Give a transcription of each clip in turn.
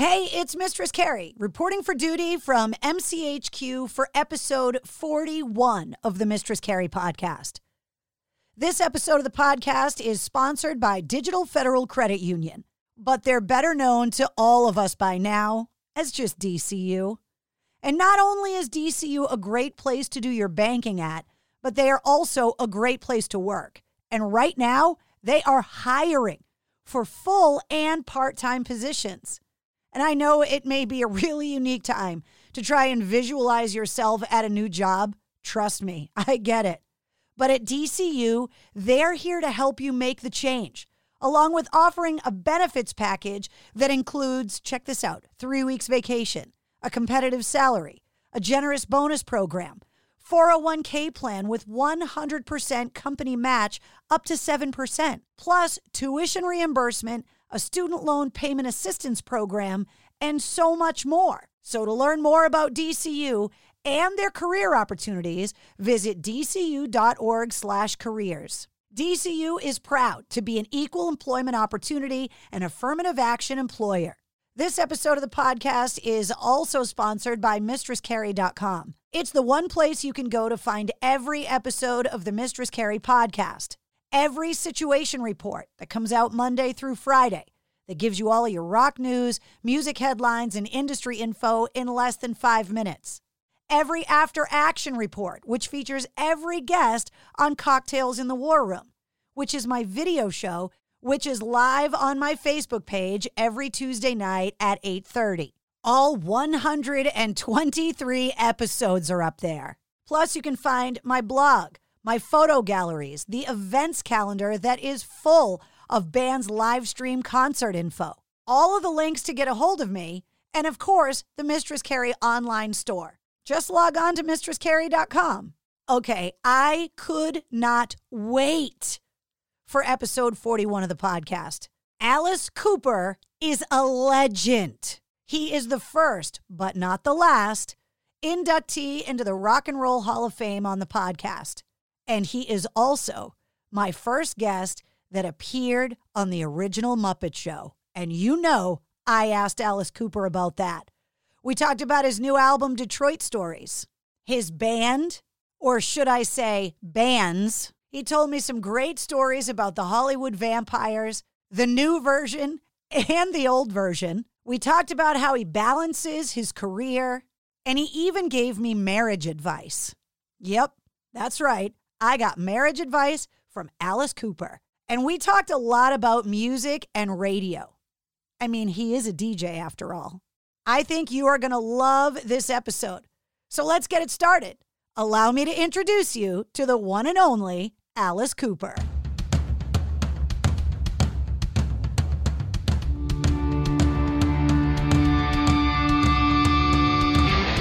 Hey, it's Mistress Carrie reporting for duty from MCHQ for episode 41 of the Mistress Carrie podcast. This episode of the podcast is sponsored by Digital Federal Credit Union, but they're better known to all of us by now as just DCU. And not only is DCU a great place to do your banking at, but they are also a great place to work. And right now, they are hiring for full and part time positions. And I know it may be a really unique time to try and visualize yourself at a new job. Trust me, I get it. But at DCU, they're here to help you make the change, along with offering a benefits package that includes check this out three weeks vacation, a competitive salary, a generous bonus program, 401k plan with 100% company match up to 7%, plus tuition reimbursement a student loan payment assistance program, and so much more. So to learn more about DCU and their career opportunities, visit dcu.org/careers. DCU is proud to be an equal employment opportunity and affirmative action employer. This episode of the podcast is also sponsored by MistressCarrie.com. It's the one place you can go to find every episode of the Mistress Carrie podcast every situation report that comes out Monday through Friday that gives you all of your rock news, music headlines, and industry info in less than five minutes. Every after action report, which features every guest on Cocktails in the War Room, which is my video show, which is live on my Facebook page every Tuesday night at 8:30. All 123 episodes are up there. Plus, you can find my blog my photo galleries, the events calendar that is full of bands' live stream concert info, all of the links to get a hold of me, and of course, the Mistress Carrie online store. Just log on to mistresscarrie.com. Okay, I could not wait for episode 41 of the podcast. Alice Cooper is a legend. He is the first, but not the last, inductee into the Rock and Roll Hall of Fame on the podcast. And he is also my first guest that appeared on the original Muppet Show. And you know, I asked Alice Cooper about that. We talked about his new album, Detroit Stories, his band, or should I say, bands. He told me some great stories about the Hollywood vampires, the new version and the old version. We talked about how he balances his career, and he even gave me marriage advice. Yep, that's right. I got marriage advice from Alice Cooper. And we talked a lot about music and radio. I mean, he is a DJ after all. I think you are going to love this episode. So let's get it started. Allow me to introduce you to the one and only Alice Cooper.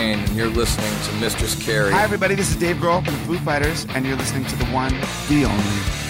Staind, and you're listening to Mistress Carrie. Hi, everybody. This is Dave Grohl from the Foo Fighters, and you're listening to the one, the only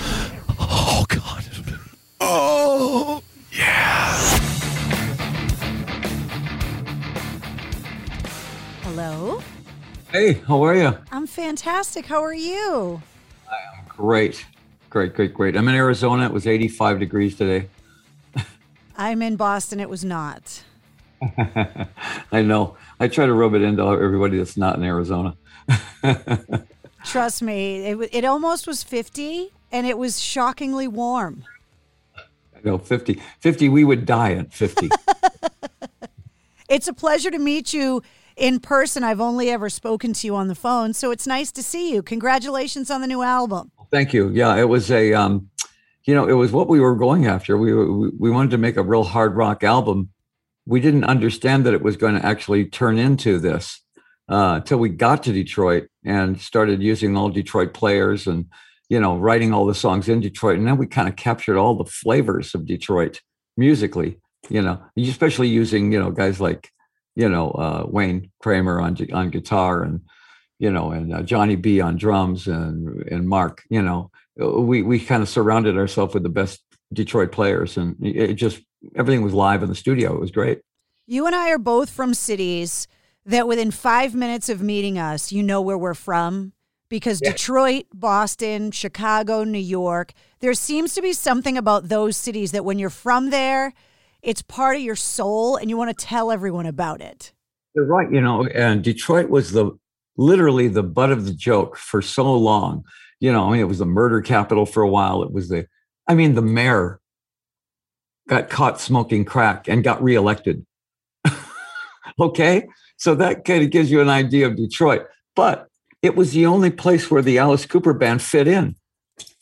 Hey, how are you? I'm fantastic. How are you? I am great. Great, great, great. I'm in Arizona. It was 85 degrees today. I'm in Boston. It was not. I know. I try to rub it into everybody that's not in Arizona. Trust me, it, it almost was 50 and it was shockingly warm. I know, 50. 50, we would die at 50. it's a pleasure to meet you in person. I've only ever spoken to you on the phone, so it's nice to see you. Congratulations on the new album. Thank you. Yeah, it was a, um, you know, it was what we were going after. We, we wanted to make a real hard rock album. We didn't understand that it was going to actually turn into this uh, until we got to Detroit and started using all Detroit players and you know writing all the songs in Detroit, and then we kind of captured all the flavors of Detroit musically. You know, especially using you know guys like you know uh, Wayne Kramer on on guitar and you know and uh, Johnny B on drums and and Mark. You know, we we kind of surrounded ourselves with the best Detroit players, and it just everything was live in the studio. It was great. You and I are both from cities that within five minutes of meeting us, you know where we're from. Because yeah. Detroit, Boston, Chicago, New York, there seems to be something about those cities that when you're from there, it's part of your soul and you want to tell everyone about it. You're right. You know, and Detroit was the literally the butt of the joke for so long. You know, I mean, it was the murder capital for a while. It was the, I mean, the mayor got caught smoking crack and got reelected. okay. So that kind of gives you an idea of Detroit. But it was the only place where the Alice Cooper band fit in.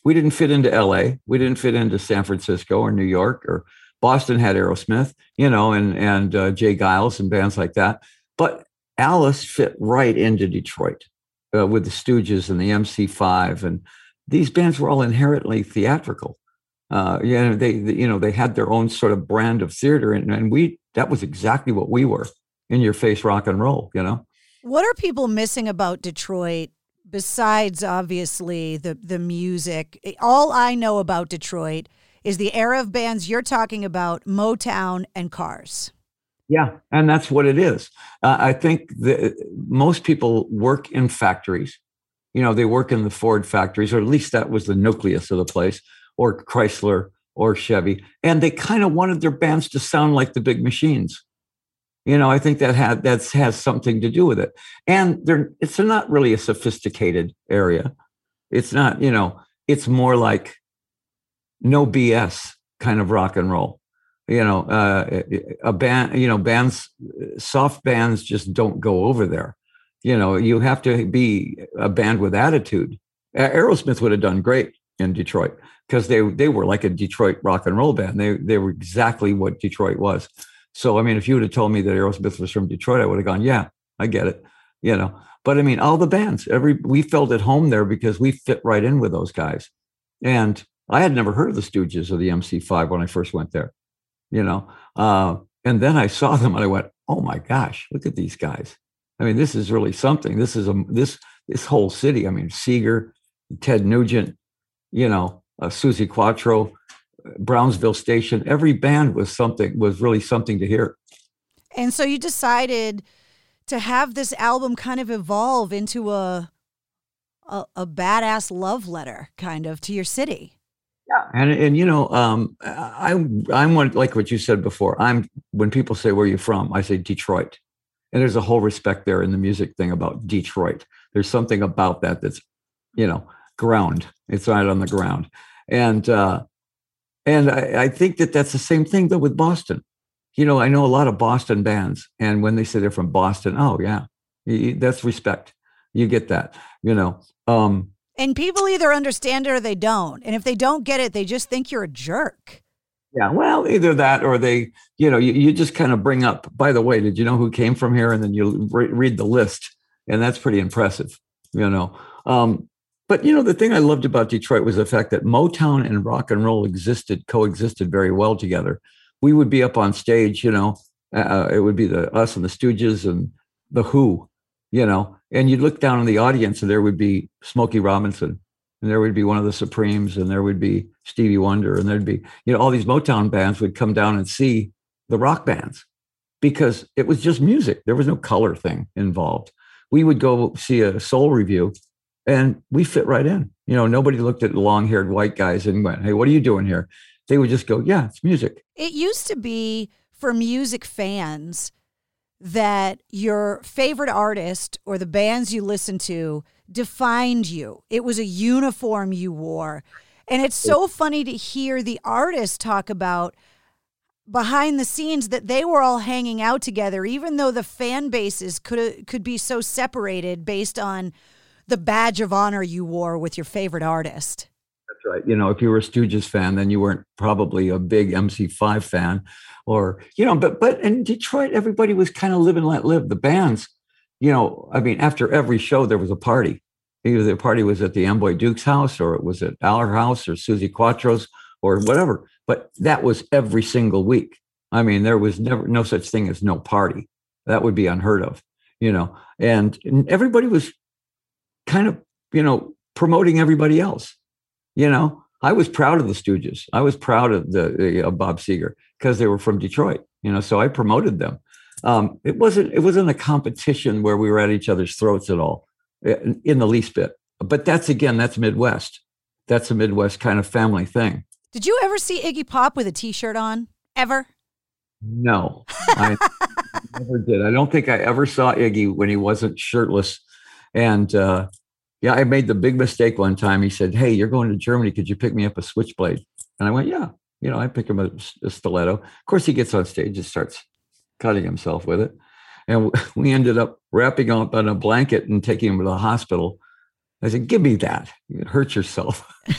We didn't fit into LA. We didn't fit into San Francisco or New York or Boston had Aerosmith, you know, and and uh, J. Geils and bands like that. But Alice fit right into Detroit uh, with the Stooges and the MC5, and these bands were all inherently theatrical. Uh, yeah, they, they, you know they had their own sort of brand of theater, and, and we that was exactly what we were in your face rock and roll, you know. What are people missing about Detroit besides obviously the the music? All I know about Detroit is the era of bands you're talking about, Motown and Cars. Yeah, and that's what it is. Uh, I think that most people work in factories. You know, they work in the Ford factories, or at least that was the nucleus of the place, or Chrysler or Chevy, and they kind of wanted their bands to sound like the big machines. You know, I think that had that has something to do with it. And there, it's not really a sophisticated area. It's not, you know, it's more like no BS kind of rock and roll. You know, uh, a band, you know, bands, soft bands just don't go over there. You know, you have to be a band with attitude. Aerosmith would have done great in Detroit because they they were like a Detroit rock and roll band. They they were exactly what Detroit was. So, I mean, if you would have told me that Aerosmith was from Detroit, I would have gone, yeah, I get it, you know. But I mean, all the bands, every we felt at home there because we fit right in with those guys. And I had never heard of the Stooges or the MC5 when I first went there, you know. Uh, and then I saw them and I went, oh my gosh, look at these guys. I mean, this is really something. This is a this this whole city. I mean, Seger, Ted Nugent, you know, uh, Suzi Quatro, Brownsville Station, every band was something was really something to hear. And so you decided to have this album kind of evolve into a a, a badass love letter, kind of to your city. Yeah, and and you know, um, I I'm one like what you said before. I'm when people say where are you from, I say Detroit, and there's a whole respect there in the music thing about Detroit. There's something about that that's, you know, ground. It's right on the ground, and uh, and I, I, think that that's the same thing though with Boston. You know, I know a lot of Boston bands, and when they say they're from Boston, oh yeah, that's respect. You get that, you know. Um, and people either understand it or they don't. And if they don't get it, they just think you're a jerk. Yeah, well, either that or they, you know, you, you just kind of bring up, by the way, did you know who came from here? And then you re- read the list, and that's pretty impressive, you know. Um, but, you know, the thing I loved about Detroit was the fact that Motown and rock and roll existed, coexisted very well together. We would be up on stage, you know, uh, it would be the us and the Stooges and the Who, you know, and you'd look down in the audience and there would be Smokey Robinson and there would be one of the Supremes, and there would be Stevie Wonder, and there'd be, you know, all these Motown bands would come down and see the rock bands because it was just music. There was no color thing involved. We would go see a soul review and we fit right in. You know, nobody looked at long haired white guys and went, Hey, what are you doing here? They would just go, Yeah, it's music. It used to be for music fans that your favorite artist or the bands you listen to defined you. It was a uniform you wore. And it's so funny to hear the artists talk about behind the scenes that they were all hanging out together even though the fan bases could could be so separated based on the badge of honor you wore with your favorite artist. That's right. You know, if you were a Stooges fan, then you weren't probably a big MC5 fan or, you know, but but in Detroit everybody was kind of live and let live. The bands you know, I mean, after every show, there was a party. Either the party was at the Amboy Duke's house, or it was at our house, or Suzi Quatro's, or whatever. But that was every single week. I mean, there was never no such thing as no party. That would be unheard of, you know. And, and everybody was kind of, you know, promoting everybody else. You know, I was proud of the Stooges. I was proud of the, the uh, Bob Seger because they were from Detroit. You know, so I promoted them. Um, it wasn't it wasn't a competition where we were at each other's throats at all eh, in the least bit. But that's again that's midwest. That's a midwest kind of family thing. Did you ever see iggy pop with a t-shirt on? Ever? No. I never did. I don't think i ever saw iggy when he wasn't shirtless and uh, yeah i made the big mistake one time he said hey you're going to germany could you pick me up a switchblade and i went yeah you know i pick him a, a stiletto of course he gets on stage and starts cutting himself with it. And we ended up wrapping him up in a blanket and taking him to the hospital. I said, Give me that. You hurt yourself.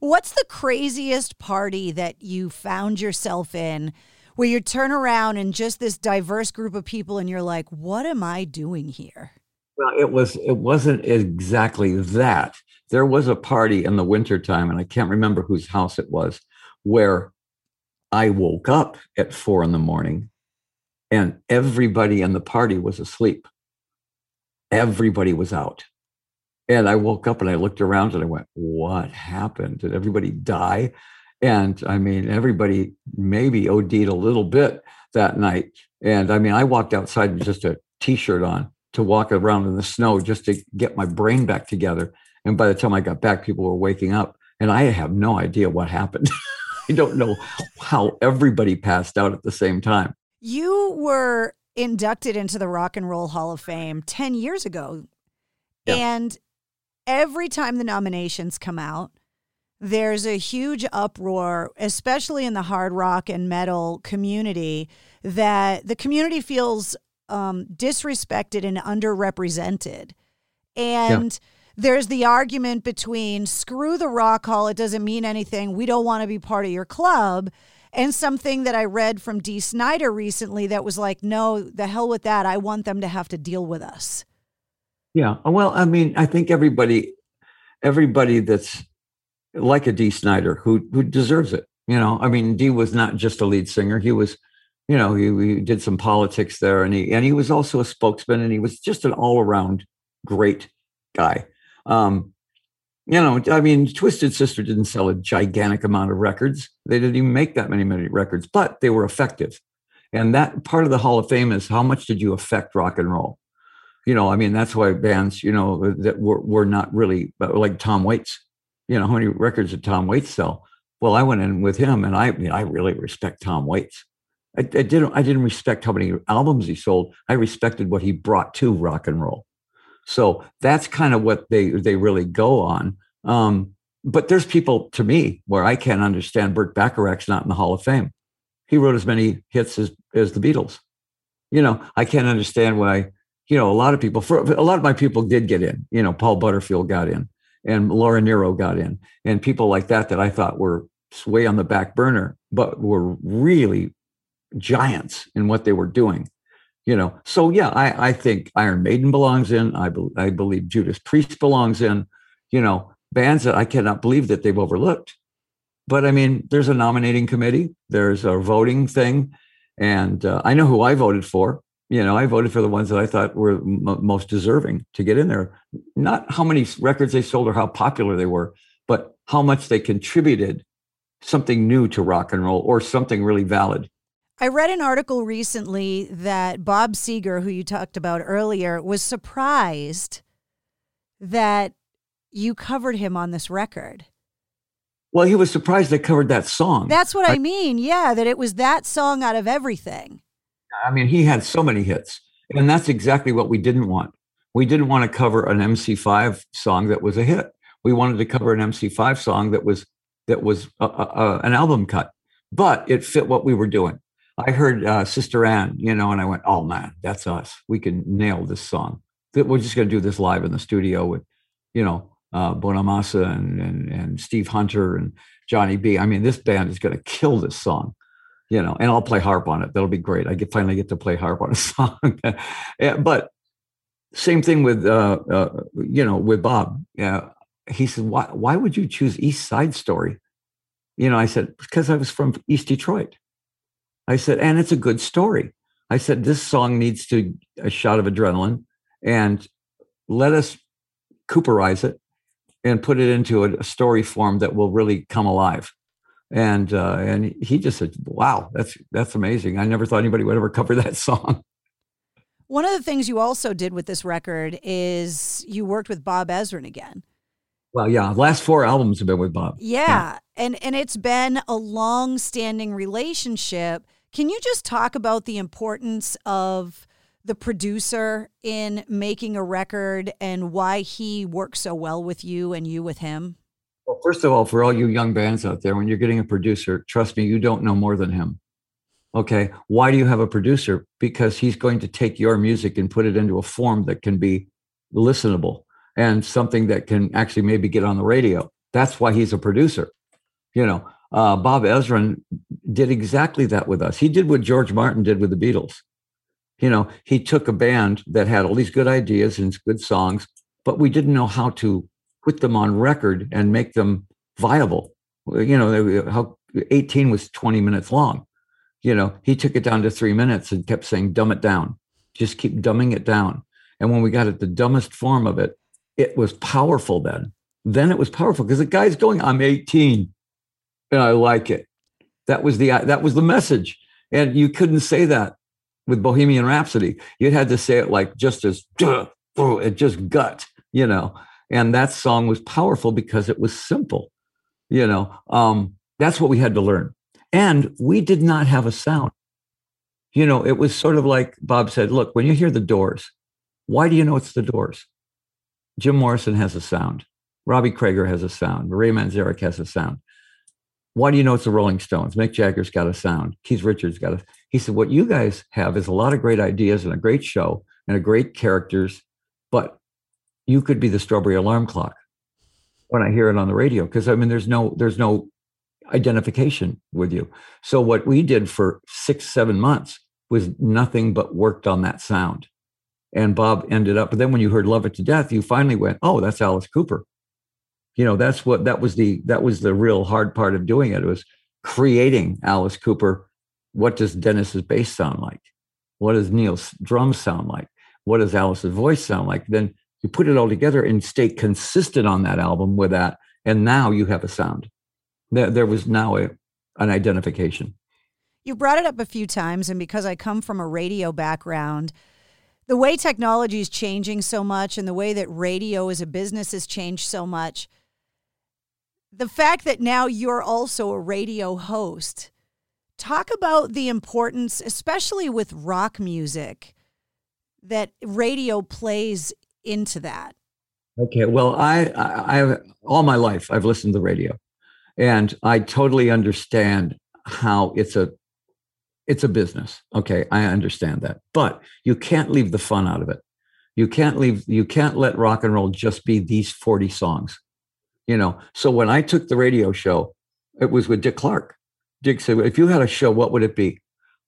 What's the craziest party that you found yourself in where you turn around and just this diverse group of people and you're like, what am I doing here? Well, it was it wasn't exactly that. There was a party in the wintertime, and I can't remember whose house it was, where I woke up at four in the morning and everybody in the party was asleep. Everybody was out. And I woke up and I looked around and I went, What happened? Did everybody die? And I mean, everybody maybe OD'd a little bit that night. And I mean, I walked outside with just a t shirt on to walk around in the snow just to get my brain back together. And by the time I got back, people were waking up. And I have no idea what happened. I don't know how everybody passed out at the same time. You were inducted into the Rock and Roll Hall of Fame 10 years ago. Yeah. And every time the nominations come out, there's a huge uproar, especially in the hard rock and metal community, that the community feels um, disrespected and underrepresented. And yeah there's the argument between screw the rock hall, it doesn't mean anything, we don't want to be part of your club. And something that I read from Dee Snider recently that was like, no, the hell with that. I want them to have to deal with us. Yeah. Well, I mean, I think everybody, everybody that's like a Dee Snider who who deserves it. You know, I mean, D was not just a lead singer. He was, you know, he, he did some politics there and he and he was also a spokesman and he was just an all-around great guy. Um, you know, I mean, Twisted Sister didn't sell a gigantic amount of records. They didn't even make that many, many records, but they were effective. And that part of the Hall of Fame is how much did you affect rock and roll? You know, I mean, that's why bands, you know, that were, were not really like Tom Waits. You know, how many records did Tom Waits sell? Well, I went in with him, and I, I mean, I really respect Tom Waits. I, I didn't, I didn't respect how many albums he sold. I respected what he brought to rock and roll. So that's kind of what they they really go on. Um, but there's people to me where I can't understand Burt Bacharach's not in the Hall of Fame. He wrote as many hits as as the Beatles. You know, I can't understand why. You know, a lot of people for a lot of my people did get in. You know, Paul Butterfield got in. and Laura Nyro got in, and people like that that I thought were way on the back burner, but were really giants in what they were doing. You know, so yeah, I, I think Iron Maiden belongs in. I, be, I believe Judas Priest belongs in. You know, bands that I cannot believe that they've overlooked. But I mean, there's a nominating committee, there's a voting thing, and uh, I know who I voted for. You know, I voted for the ones that I thought were m- most deserving to get in there. Not how many records they sold or how popular they were, but how much they contributed something new to rock and roll or something really valid. I read an article recently that Bob Seger, who you talked about earlier, was surprised that you covered him on this record. Well, he was surprised they covered that song. That's what I, I mean. Yeah, that it was that song out of everything. I mean, he had so many hits. And that's exactly what we didn't want. We didn't want to cover an MC5 song that was a hit. We wanted to cover an MC5 song that was that was a, a, an album cut, but it fit what we were doing. I heard uh, Sister Anne, you know, and I went, "Oh man, that's us. We can nail this song. We're just going to do this live in the studio with, you know, uh, Bonamassa and, and, and Steve Hunter and Johnny B. I mean, this band is going to kill this song, you know, and I'll play harp on it. That'll be great. I get finally get to play harp on a song. but same thing with, uh, uh, you know, with Bob. Yeah, he said, why, why would you choose East Side Story? You know, I said, because I was from East Detroit. I said, and it's a good story. I said, this song needs to a shot of adrenaline and let us Cooperize it and put it into a, story form that will really come alive. And uh, and he just said, "Wow, that's that's amazing. I never thought anybody would ever cover that song." One of the things you also did with this record is you worked with Bob Ezrin again. Well, yeah, last four albums have been with Bob. Yeah, yeah. and and it's been a long-standing relationship. Can you just talk about the importance of the producer in making a record and why he works so well with you and you with him? Well, first of all, for all you young bands out there, when you're getting a producer, trust me, you don't know more than him. Okay. Why do you have a producer? Because he's going to take your music and put it into a form that can be listenable and something that can actually maybe get on the radio. That's why he's a producer. You know, uh, Bob Ezrin did exactly that with us. He did what George Martin did with the Beatles you know, he took a band that had all these good ideas and good songs, but we didn't know how to put them on record and make them viable. You know, how 18 was 20 minutes long. You know, he took it down to three minutes and kept saying, dumb it down, just keep dumbing it down. And when we got at the dumbest form of it, it was powerful then. Then it was powerful because the guy's going, I'm 18 and I like it. That was the that was the message. And you couldn't say that with Bohemian Rhapsody. You had to say it like just as it just gut, you know. And that song was powerful because it was simple, you know. Um, that's what we had to learn. And we did not have a sound. You know, it was sort of like Bob said, look, when you hear the doors, why do you know it's the doors? Jim Morrison has a sound. Robbie Krieger has a sound. Ray Manzarek has a sound. Why do you know it's the Rolling Stones? Mick Jagger's got a sound. Keith Richards got a. He said, What you guys have is a lot of great ideas and a great show and a great characters, but you could be the strawberry alarm clock when I hear it on the radio. Because I mean, there's no there's no identification with you. So what we did for six, seven months was nothing but worked on that sound. And Bob ended up, but then when you heard Love It to Death, you finally went, Oh, that's Alice Cooper you know that's what that was the that was the real hard part of doing it, it was creating alice cooper what does dennis's bass sound like? What does neil's drums sound like? What does alice's voice sound like? Then you put it all together and stay consistent on that album with that and now you have a sound. There, there was now a, an identification. You brought it up a few times and because i come from a radio background the way technology is changing so much and the way that radio as a business has changed so much the fact that now you're also a radio host, talk about the importance, especially with rock music, that radio plays into that. Okay, well, I, I, I all my life I've listened to the radio, and I totally understand how it's a it's a business. Okay, I understand that, but you can't leave the fun out of it. You can't leave. You can't let rock and roll just be these forty songs you know. So when I took the radio show, it was with Dick Clark. Dick said, if you had a show, what would it be?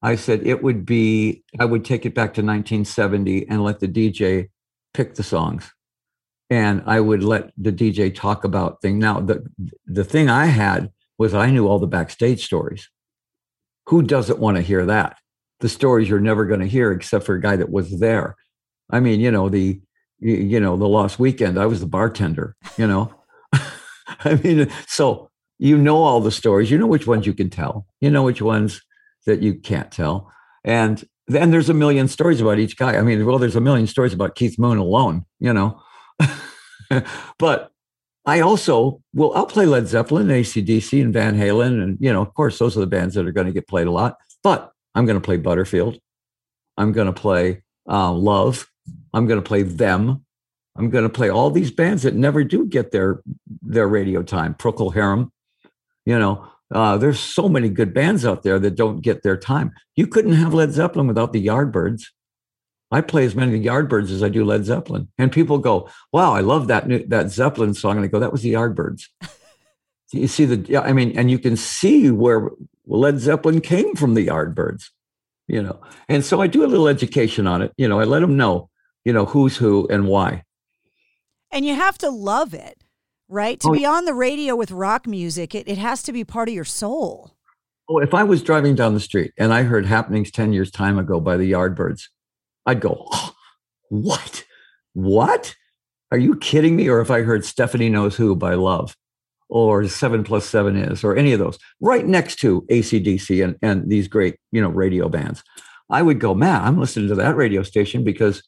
I said, it would be, I would take it back to 1970 and let the DJ pick the songs. And I would let the DJ talk about things. Now, the, the thing I had was I knew all the backstage stories. Who doesn't want to hear that? The stories you're never going to hear except for a guy that was there. I mean, you know, the, you know, the lost weekend, I was the bartender, you know. I mean, so you know all the stories, you know which ones you can tell, you know which ones that you can't tell. And then there's a million stories about each guy. I mean, well, there's a million stories about Keith Moon alone, you know. but I also will, I'll play Led Zeppelin, ACDC, and Van Halen, and you know, of course, those are the bands that are going to get played a lot. But I'm going to play Butterfield. I'm going to play uh, Love. I'm going to play Them. I'm going to play all these bands that never do get their their radio time. Procol Harum, you know, uh, there's so many good bands out there that don't get their time. You couldn't have Led Zeppelin without the Yardbirds. I play as many Yardbirds as I do Led Zeppelin, and people go, "Wow, I love that new, that Zeppelin song," and I go, "That was the Yardbirds." you see the, yeah, I mean, and you can see where Led Zeppelin came from the Yardbirds, you know. And so I do a little education on it. You know, I let them know, you know, who's who and why. And you have to love it right? To oh, be on the radio with rock music, it, it has to be part of your soul. Oh, if I was driving down the street and I heard Happenings 10 years time ago by the Yardbirds, I'd go, oh, what? What? Are you kidding me? Or if I heard Stephanie Knows Who by Love or Seven Plus Seven Is or any of those right next to ACDC and, and these great, you know, radio bands, I would go, man, I'm listening to that radio station because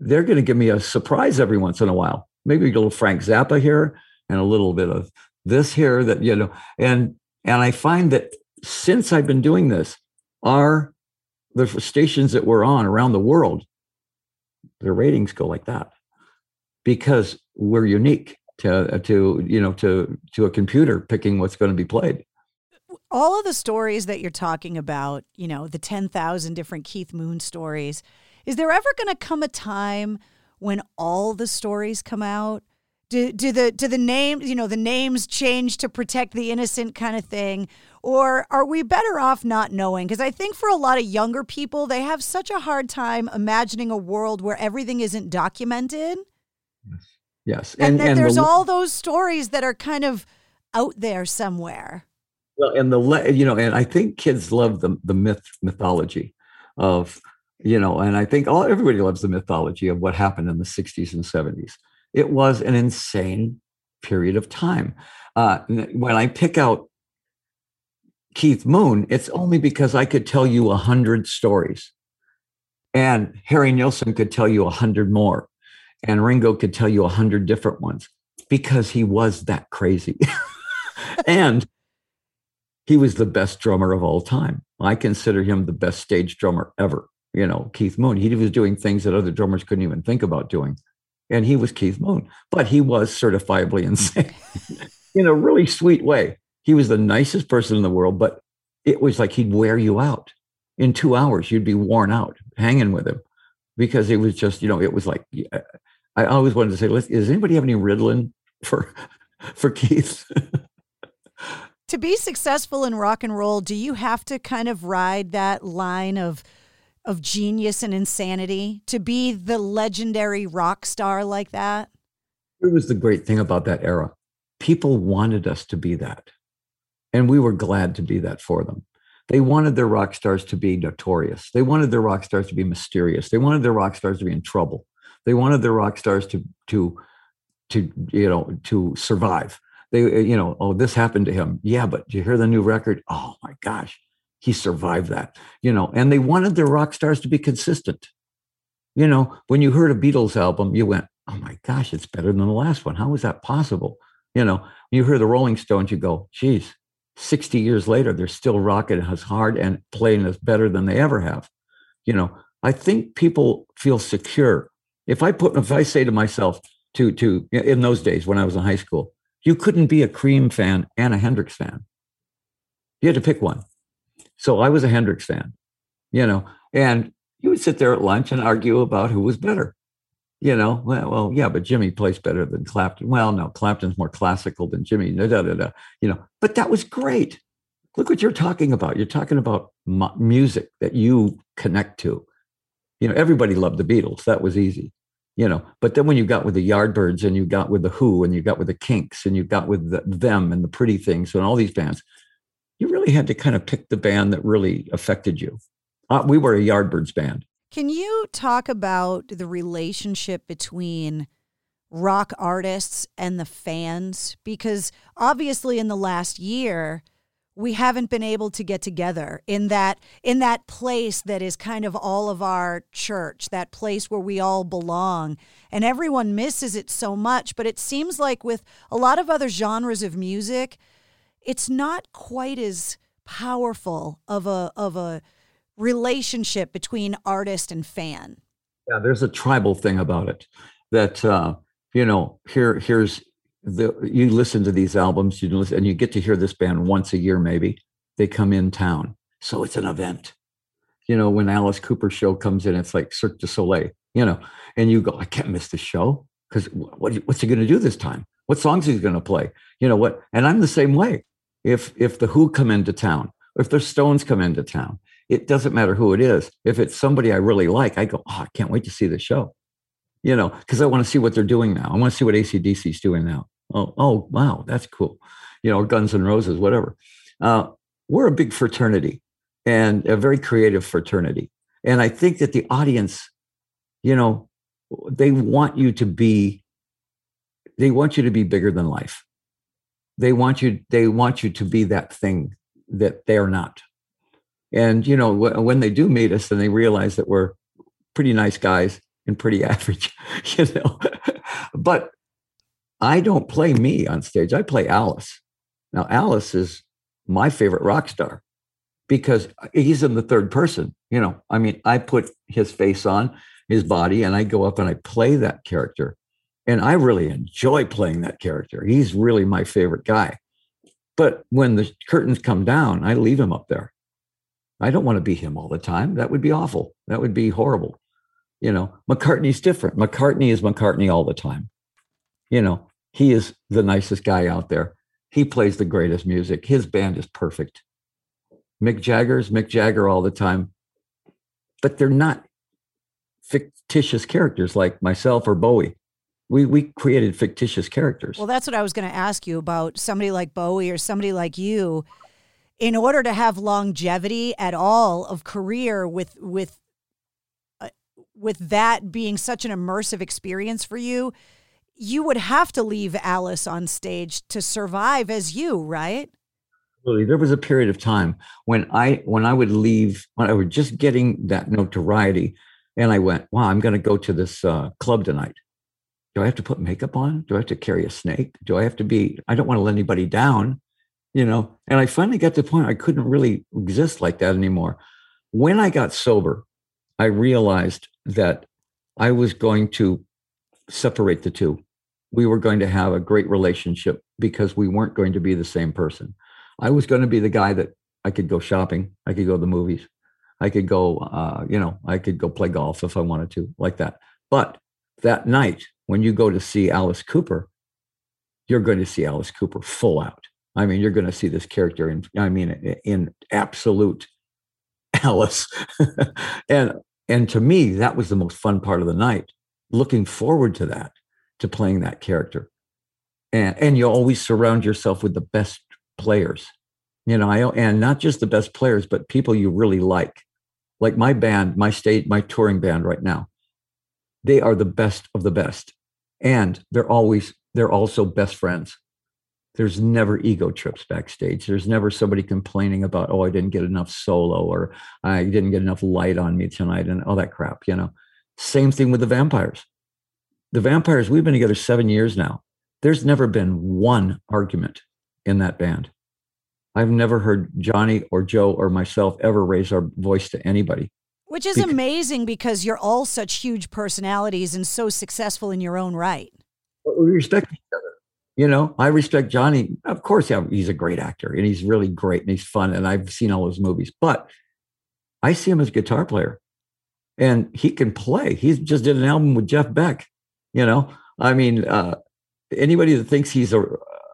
they're going to give me a surprise every once in a while. Maybe a little Frank Zappa here and a little bit of this here that you know and and I find that since I've been doing this are the stations that we're on around the world their ratings go like that because we're unique to uh, to you know to to a computer picking what's going to be played. All of the stories that you're talking about you know the 10,000 different Keith Moon stories is there ever going to come a time when all the stories come out? Do, do the do the names you know the names change to protect the innocent kind of thing? Or are we better off not knowing? Because i think for a lot of younger people they have such a hard time imagining a world where everything isn't documented. Yes. Yes. And, and, and there's the, all those stories that are kind of out there somewhere. Well and the you know and i think kids love the the myth mythology of you know and i think all everybody loves the mythology of what happened in the 60s and 70s it was an insane period of time. Uh, when i pick out keith moon it's only because i could tell you a hundred stories. And harry nilsson could tell you a hundred more. And ringo could tell you a hundred different ones because he was that crazy. And he was the best drummer of all time. I consider him the best stage drummer ever you know, Keith Moon. He was doing things that other drummers couldn't even think about doing. And he was Keith Moon, but he was certifiably insane in a really sweet way. He was the nicest person in the world, but it was like he'd wear you out. In two hours, you'd be worn out hanging with him because it was just, you know, it was like, uh, I always wanted to say, does anybody have any Ritalin for, for Keith? to be successful in rock and roll, do you have to kind of ride that line of, of genius and insanity to be the legendary rock star like that? It was the great thing about that era. People wanted us to be that. And we were glad to be that for them. They wanted their rock stars to be notorious. They wanted their rock stars to be mysterious. They wanted their rock stars to be in trouble. They wanted their rock stars to to to you know to survive. They you know oh this happened to him. Yeah, but do you hear the new record? Oh my gosh, he survived that, you know, and they wanted their rock stars to be consistent. You know, when you heard a Beatles album, you went, oh my gosh, it's better than the last one. How is that possible? You know, you hear the Rolling Stones, you go, geez, 60 years later, they're still rocking as hard and playing as better than they ever have. You know, I think people feel secure. If I put, if I say to myself, to, to, in those days when I was in high school, you couldn't be a Cream fan and a Hendrix fan. You had to pick one. So I was a Hendrix fan, you know, and you would sit there at lunch and argue about who was better. You know, well, well, yeah, but Jimi plays better than Clapton. Well, no, Clapton's more classical than Jimi. Da, da, da, da, you know, but that was great. Look what you're talking about. You're talking about mu- music that you connect to. You know, everybody loved the Beatles. That was easy. You know, but then when you got with the Yardbirds and you got with the Who and you got with the Kinks and you got with the, them and the Pretty Things and all these bands, you really had to kind of pick the band that really affected you. Uh, we were a Yardbirds band. Can you talk about the relationship between rock artists and the fans? Because obviously, in the last year, we haven't been able to get together in that in that place that is kind of all of our church that place where we all belong and everyone misses it so much but it seems like with a lot of other genres of music it's not quite as powerful of a of a relationship between artist and fan. Yeah, there's a tribal thing about it that uh, you know. Here, here's the you listen to these albums, you listen, and you get to hear this band once a year, maybe they come in town, so it's an event. You know, when Alice Cooper show comes in, it's like Cirque du Soleil. You know, and you go, I can't miss the show because what, what's he going to do this time? What songs he's going to play? You know what? And I'm the same way. If if the Who come into town, if the Stones come into town, it doesn't matter who it is. If it's somebody I really like, I go, oh, I can't wait to see the show. You know, because I want to see what they're doing now. I want to see what ACDC is doing now. Oh, oh, wow, that's cool. You know, Guns and Roses, whatever. Uh, we're a big fraternity and a very creative fraternity. And I think that the audience, you know, they want you to be, they want you to be bigger than life. They want you, they want you to be that thing that they're not. And you know, when they do meet us, and they realize that we're pretty nice guys and pretty average, you know. but I don't play me on stage. I play Alice. Now, Alice is my favorite rock star because he's in the third person. You know, I mean, I put his face on his body and I go up and I play that character. And I really enjoy playing that character. He's really my favorite guy. But when the curtains come down, I leave him up there. I don't want to be him all the time. That would be awful. That would be horrible. You know, McCartney's different. McCartney is McCartney all the time. You know, he is the nicest guy out there. He plays the greatest music. His band is perfect. Mick Jagger's Mick Jagger all the time. But they're not fictitious characters like myself or Bowie. We we created fictitious characters. Well, that's what I was going to ask you about somebody like Bowie or somebody like you in order to have longevity at all of career with with uh, with that being such an immersive experience for you you would have to leave alice on stage to survive as you right Absolutely. There was a period of time when I when I would leave when I was just getting that notoriety, and I went, "Wow, I'm going to go to this uh, club tonight. Do I have to put makeup on? Do I have to carry a snake? Do I have to be? I don't want to let anybody down you know and i finally got to the point i couldn't really exist like that anymore when i got sober i realized that i was going to separate the two we were going to have a great relationship because we weren't going to be the same person i was going to be the guy that i could go shopping i could go to the movies i could go uh, you know i could go play golf if i wanted to like that but that night when you go to see alice cooper you're going to see alice cooper full out I mean, you're going to see this character in, I mean, in absolute Alice. and and to me, that was the most fun part of the night. Looking forward to that, to playing that character. And and you always surround yourself with the best players. You know, I and not just the best players, but people you really like. Like my band, my state, my touring band right now. They are the best of the best. And they're always they're also best friends there's never ego trips backstage. There's never somebody complaining about, oh, I didn't get enough solo or I didn't get enough light on me tonight and all that crap, you know. Same thing with the vampires. The vampires, we've been together seven years now. There's never been one argument in that band. I've never heard Johnny or Joe or myself ever raise our voice to anybody. Which is because, amazing because you're all such huge personalities and so successful in your own right. We respect each other you know, I respect Johnny. Of course, yeah, he's a great actor and he's really great and he's fun. And I've seen all his movies, but I see him as a guitar player. and he can play. He just did an album with Jeff Beck. You know, I mean, uh, anybody that thinks he's a,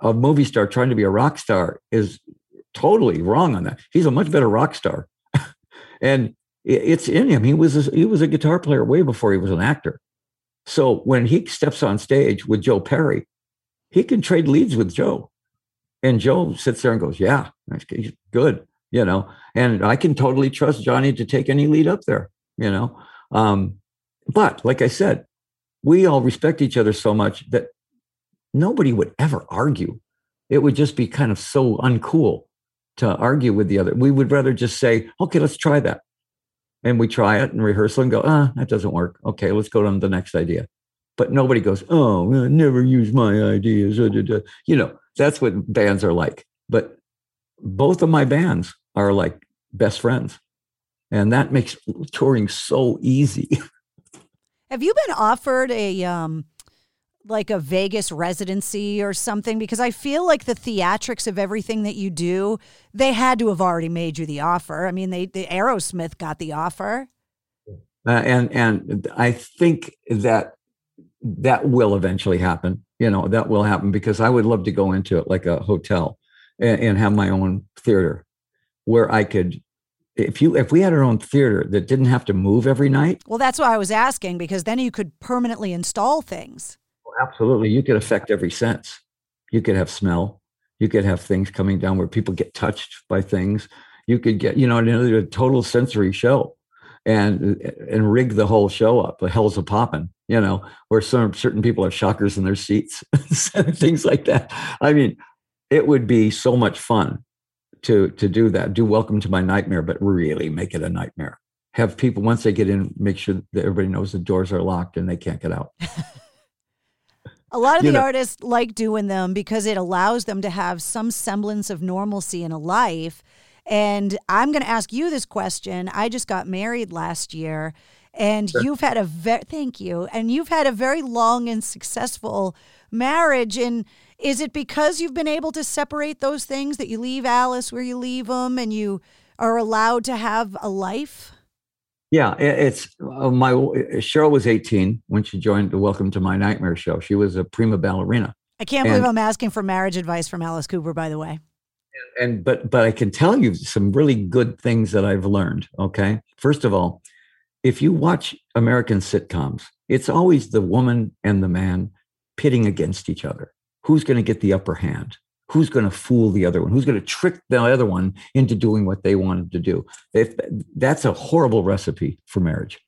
a movie star trying to be a rock star is totally wrong on that. He's a much better rock star, and it's in him. He was a, he was a guitar player way before he was an actor. So when he steps on stage with Joe Perry, he can trade leads with Joe, and Joe sits there and goes, "Yeah, good," you know. And I can totally trust Johnny to take any lead up there, you know. Um, but like I said, we all respect each other so much that nobody would ever argue. It would just be kind of so uncool to argue with the other. We would rather just say, okay, let's try that. And we try it and rehearsal and go, ah, that doesn't work. Okay, let's go on the next idea. But nobody goes, oh, I never use my ideas. You know, that's what bands are like. But both of my bands are like best friends. And that makes touring so easy. Have you been offered a um like a Vegas residency or something because I feel like the theatrics of everything that you do, they had to have already made you the offer. I mean, they the Aerosmith got the offer. Uh, and and I think that that will eventually happen. You know, that will happen because I would love to go into it like a hotel and, and have my own theater where I could if you if we had our own theater that didn't have to move every night. Well, that's why I was asking because then you could permanently install things absolutely. You could affect every sense. You could have smell. You could have things coming down where people get touched by things. You could get, you know, another total sensory show and and rig the whole show up. The hell's a popping, you know, where some certain people have shockers in their seats, things like that. I mean, it would be so much fun to to do that. Do welcome to my nightmare, but really make it a nightmare. Have people once they get in, make sure that everybody knows the doors are locked and they can't get out. A lot of the know. artists like doing them because it allows them to have some semblance of normalcy in a life. And I'm going to ask you this question. I just got married last year, and sure. you've had a very thank you, and you've had a very long and successful marriage. And is it because you've been able to separate those things that you leave Alice where you leave them, and you are allowed to have a life? Yeah, it's uh, my Cheryl was 18 when she joined the Welcome to My Nightmare show. She was a prima ballerina. I can't believe I'm asking for marriage advice from Alice Cooper, by the way. And but but I can tell you some really good things that I've learned. Okay, first of all, if you watch American sitcoms, it's always the woman and the man pitting against each other. Who's going to get the upper hand? Who's going to fool the other one? Who's going to trick the other one into doing what they wanted to do? If that's a horrible recipe for marriage.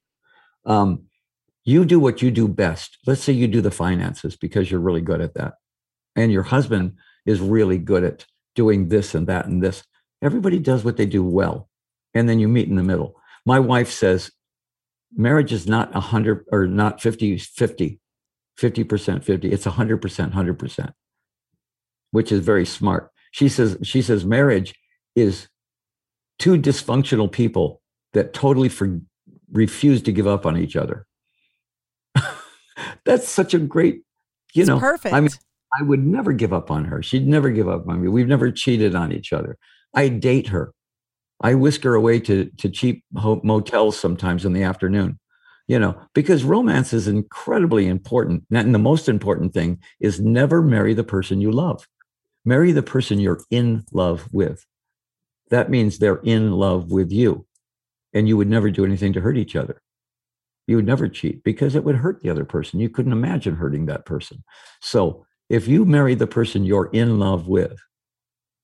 Um, you do what you do best. Let's say you do the finances because you're really good at that and your husband is really good at doing this and that and this. Everybody does what they do well and then you meet in the middle. My wife says marriage is not 100 or not 50 50 50% 50 it's 100% 100% which is very smart. She says she says marriage is two dysfunctional people that totally for, refuse to give up on each other. That's such a great, you it's know, perfect. I mean, I would never give up on her. She'd never give up on me. We've never cheated on each other. I date her. I whisk her away to to cheap motels sometimes in the afternoon, you know, because romance is incredibly important. And the most important thing is never marry the person you love. Marry the person you're in love with. That means they're in love with you. And you would never do anything to hurt each other. You would never cheat because it would hurt the other person. You couldn't imagine hurting that person. So if you marry the person you're in love with,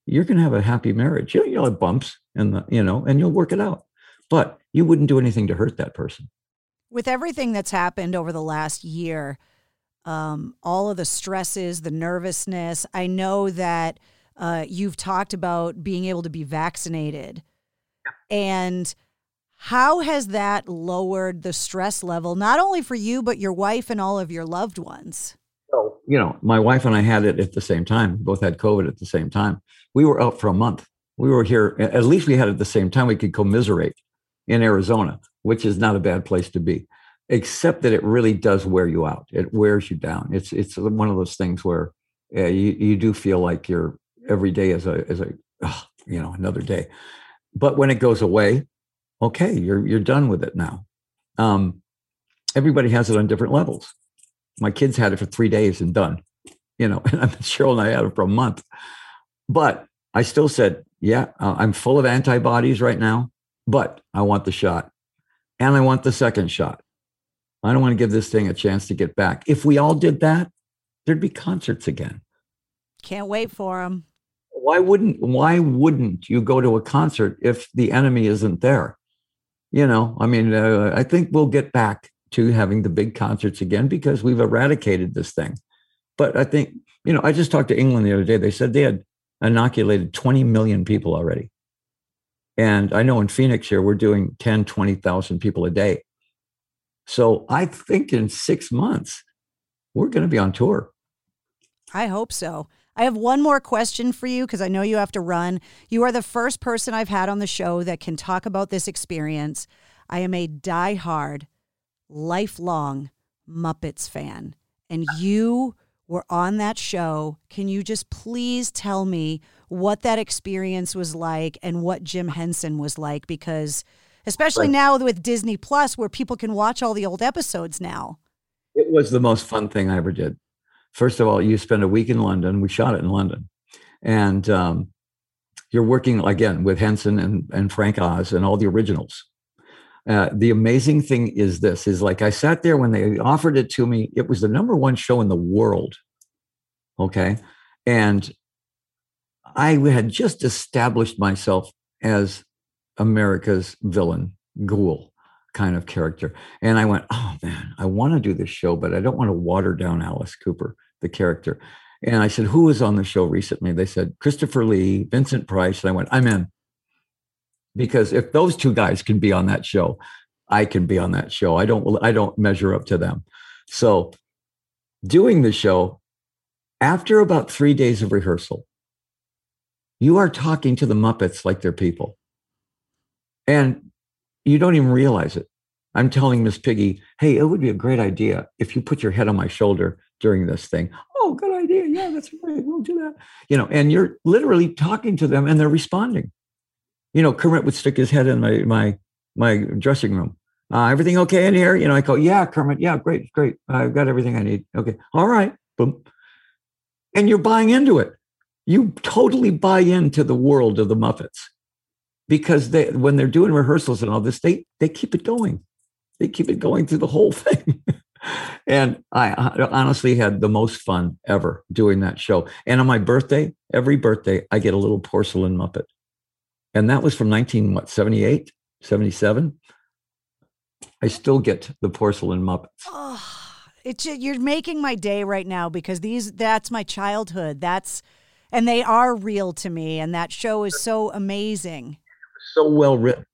you're going to have a happy marriage. You'll, you'll have bumps and you know, and you'll work it out. But you wouldn't do anything to hurt that person. With everything that's happened over the last year, um, all of the stresses, the nervousness. I know that uh, you've talked about being able to be vaccinated. And how has that lowered the stress level, not only for you, but your wife and all of your loved ones? So, you know, my wife and I had it at the same time. We both had COVID at the same time. We were out for a month. We were here, at least we had it at the same time. We could commiserate in Arizona, which is not a bad place to be except that it really does wear you out. It wears you down. It's it's one of those things where you you do feel like you're every day is a is a you know another day. But when it goes away, okay, you're you're done with it now. Um, everybody has it on different levels. My kids had it for three days and done, you know, and Cheryl and I had it for a month. But I still said, yeah, uh, I'm full of antibodies right now, but I want the shot and I want the second shot. I don't want to give this thing a chance to get back. If we all did that, there'd be concerts again. Can't wait for them. Why wouldn't why wouldn't you go to a concert if the enemy isn't there? You know, I mean, uh, I think we'll get back to having the big concerts again because we've eradicated this thing. But I think, you know, I just talked to England the other day. They said they had inoculated 20 million people already. And I know in Phoenix here, we're doing 10, 20,000 people a day. So I think in six months, we're going to be on tour. I hope so. I have one more question for you because I know you have to run. You are the first person I've had on the show that can talk about this experience. I am a die-hard, lifelong Muppets fan. And you were on that show. Can you just please tell me what that experience was like and what Jim Henson was like? Because especially right. now with Disney Plus, where people can watch all the old episodes now. It was the most fun thing I ever did. First of all, you spend a week in London. We shot it in London, and um, you're working again with Henson and, and Frank Oz and all the originals. Uh, the amazing thing is this: is like I sat there when they offered it to me. It was the number one show in the world. Okay, and I had just established myself as America's villain, ghoul kind of character. And I went, oh man, I want to do this show, but I don't want to water down Alice Cooper, the character. And I said, who was on the show recently? They said, Christopher Lee, Vincent Price. And I went, I'm in. Because if those two guys can be on that show, I can be on that show. I don't I don't measure up to them. So doing the show, after about three days of rehearsal, you are talking to the Muppets like they're people. And you don't even realize it. I'm telling Miss Piggy, hey, it would be a great idea if you put your head on my shoulder during this thing. Oh, good idea. Yeah, that's right. We'll do that. You know, and you're literally talking to them and they're responding. You know, Kermit would stick his head in my my my dressing room. Uh, everything okay in here? You know, I go, yeah, Kermit, yeah, great, great. I've got everything I need. Okay, all right, boom. And you're buying into it. You totally buy into the world of the Muppets because they when they're doing rehearsals and all this, they they keep it going. They keep it going through the whole thing. and I honestly had the most fun ever doing that show. And on my birthday, every birthday, I get a little porcelain Muppet. And that was from 19, what, 78, 77? I still get the porcelain Muppets. Oh, it's you're making my day right now because these that's my childhood. That's and they are real to me and that show is so amazing so well written.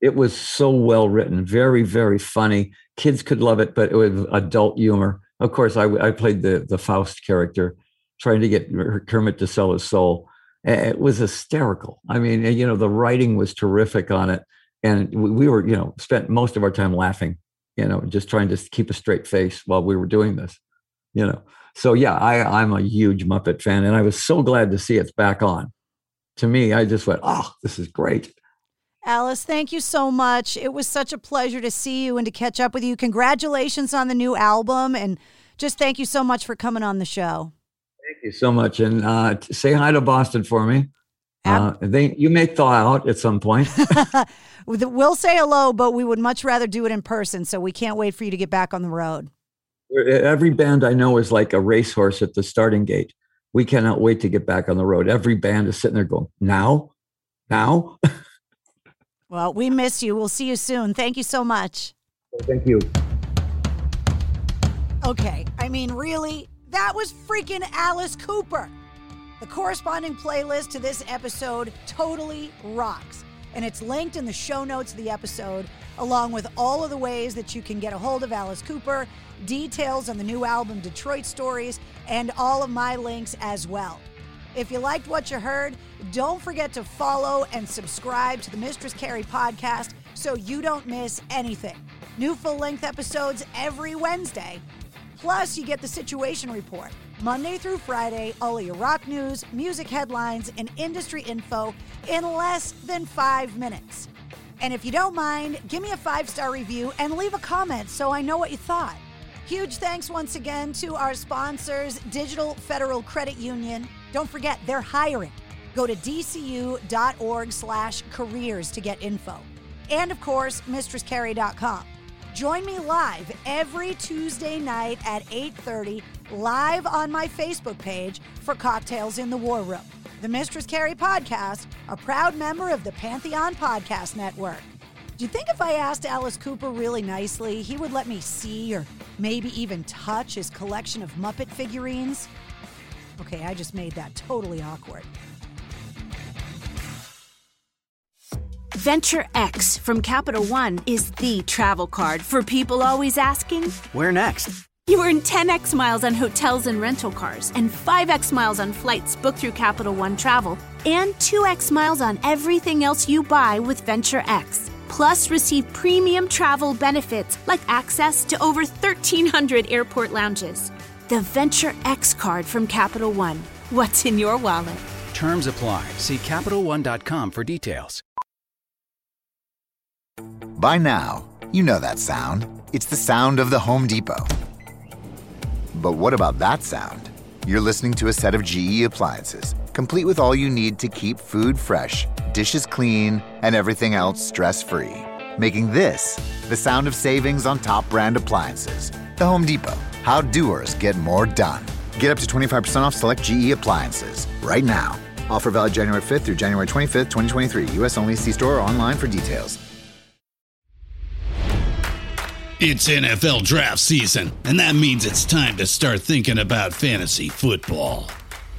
It was so well written, very, very funny. Kids could love it, but it was adult humor. Of course, I, I played the the Faust character, trying to get Kermit to sell his soul. It was hysterical. I mean, you know, the writing was terrific on it, and we were, you know, spent most of our time laughing. You know, just trying to keep a straight face while we were doing this. You know, so yeah, I I'm a huge Muppet fan, and I was so glad to see it's back on. To me, I just went, oh, this is great. Alice, thank you so much. It was such a pleasure to see you and to catch up with you. Congratulations on the new album. And just thank you so much for coming on the show. Thank you so much. And uh, say hi to Boston for me. Uh, they, you may thaw out at some point. we'll say hello, but we would much rather do it in person. So we can't wait for you to get back on the road. Every band I know is like a racehorse at the starting gate. We cannot wait to get back on the road. Every band is sitting there going, now, now. Well, we miss you. We'll see you soon. Thank you so much. Thank you. Okay, I mean, really? That was freaking Alice Cooper. The corresponding playlist to this episode totally rocks. And it's linked in the show notes of the episode, along with all of the ways that you can get a hold of Alice Cooper, details on the new album Detroit Stories, and all of my links as well. If you liked what you heard, don't forget to follow and subscribe to the Mistress Carrie podcast so you don't miss anything. New full length episodes every Wednesday. Plus, you get the Situation Report Monday through Friday, all your rock news, music headlines, and industry info in less than five minutes. And if you don't mind, give me a five star review and leave a comment so I know what you thought. Huge thanks once again to our sponsors, Digital Federal Credit Union. Don't forget, they're hiring. Go to dcu.org slash careers to get info. And of course, mistresscarrie.com. Join me live every Tuesday night at 8:30 live on my Facebook page for Cocktails in the War Room. The Mistress Carrie podcast, a proud member of the Pantheon Podcast Network. Do you think if I asked Alice Cooper really nicely, he would let me see or maybe even touch his collection of Muppet figurines? Okay, I just made that totally awkward. Venture X from Capital One is the travel card for people always asking, Where next? You earn 10x miles on hotels and rental cars, and 5x miles on flights booked through Capital One Travel, and 2x miles on everything else you buy with Venture X. Plus, receive premium travel benefits like access to over 1,300 airport lounges. The Venture X card from Capital One. What's in your wallet? Terms apply. See CapitalOne.com for details. By now, you know that sound. It's the sound of the Home Depot. But what about that sound? You're listening to a set of GE appliances, complete with all you need to keep food fresh, dishes clean, and everything else stress free. Making this the sound of savings on top brand appliances. The Home Depot. How doers get more done. Get up to 25% off select GE appliances right now. Offer valid January 5th through January 25th, 2023. U.S. only. See store or online for details. It's NFL draft season, and that means it's time to start thinking about fantasy football.